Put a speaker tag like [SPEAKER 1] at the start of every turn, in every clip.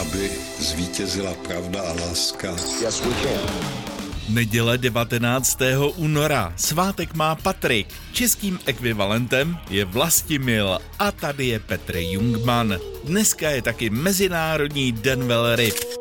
[SPEAKER 1] Aby zvítězila pravda a láska.
[SPEAKER 2] Yes, we can.
[SPEAKER 3] Neděle 19. února. Svátek má Patrik. Českým ekvivalentem je Vlastimil a tady je Petr Jungman. Dneska je taky Mezinárodní den velryb.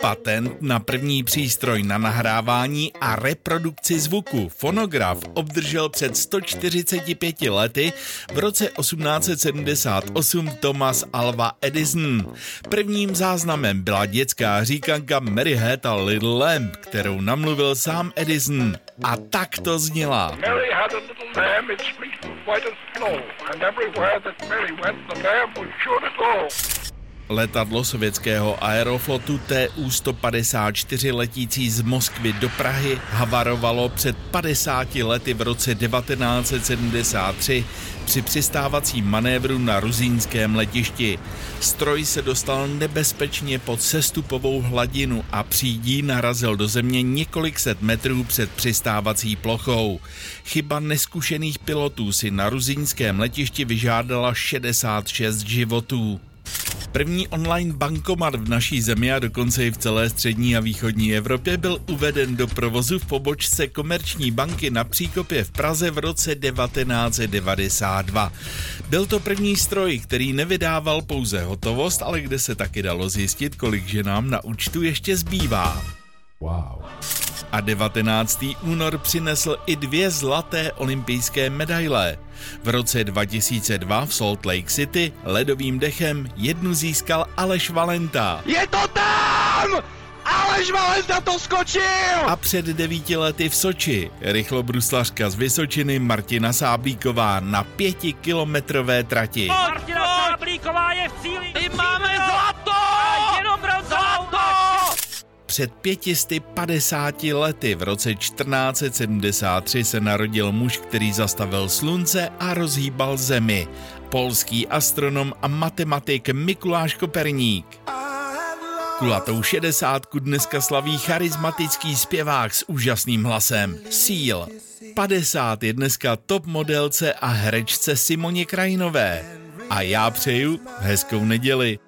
[SPEAKER 3] Patent na první přístroj na nahrávání a reprodukci zvuku fonograf obdržel před 145 lety v roce 1878 Thomas Alva Edison. Prvním záznamem byla dětská říkanka Mary Had a Little Lamb, kterou namluvil sám Edison. A tak to zněla.
[SPEAKER 4] Mary had a little lamb, white as snow, and everywhere that Mary went, the lamb sure to go.
[SPEAKER 3] Letadlo sovětského aeroflotu TU-154 letící z Moskvy do Prahy havarovalo před 50 lety v roce 1973 při přistávacím manévru na ruzínském letišti. Stroj se dostal nebezpečně pod sestupovou hladinu a přídí narazil do země několik set metrů před přistávací plochou. Chyba neskušených pilotů si na ruzínském letišti vyžádala 66 životů. První online bankomat v naší zemi a dokonce i v celé střední a východní Evropě byl uveden do provozu v pobočce Komerční banky na Příkopě v Praze v roce 1992. Byl to první stroj, který nevydával pouze hotovost, ale kde se taky dalo zjistit, kolik ženám na účtu ještě zbývá.
[SPEAKER 2] Wow.
[SPEAKER 3] A 19. únor přinesl i dvě zlaté olympijské medaile. V roce 2002 v Salt Lake City ledovým dechem jednu získal Aleš Valenta.
[SPEAKER 5] Je to tam! Aleš Valenta to skočil!
[SPEAKER 3] A před devíti lety v Soči rychlobruslařka z Vysočiny Martina Sáblíková na pětikilometrové trati.
[SPEAKER 6] Martina Sáblíková je v cíli.
[SPEAKER 5] My máme
[SPEAKER 3] Před 550 lety v roce 1473 se narodil muž, který zastavil slunce a rozhýbal zemi. Polský astronom a matematik Mikuláš Koperník. Kulatou šedesátku dneska slaví charismatický zpěvák s úžasným hlasem. Seal. 50 je dneska top modelce a herečce Simoně Krajinové. A já přeju hezkou neděli.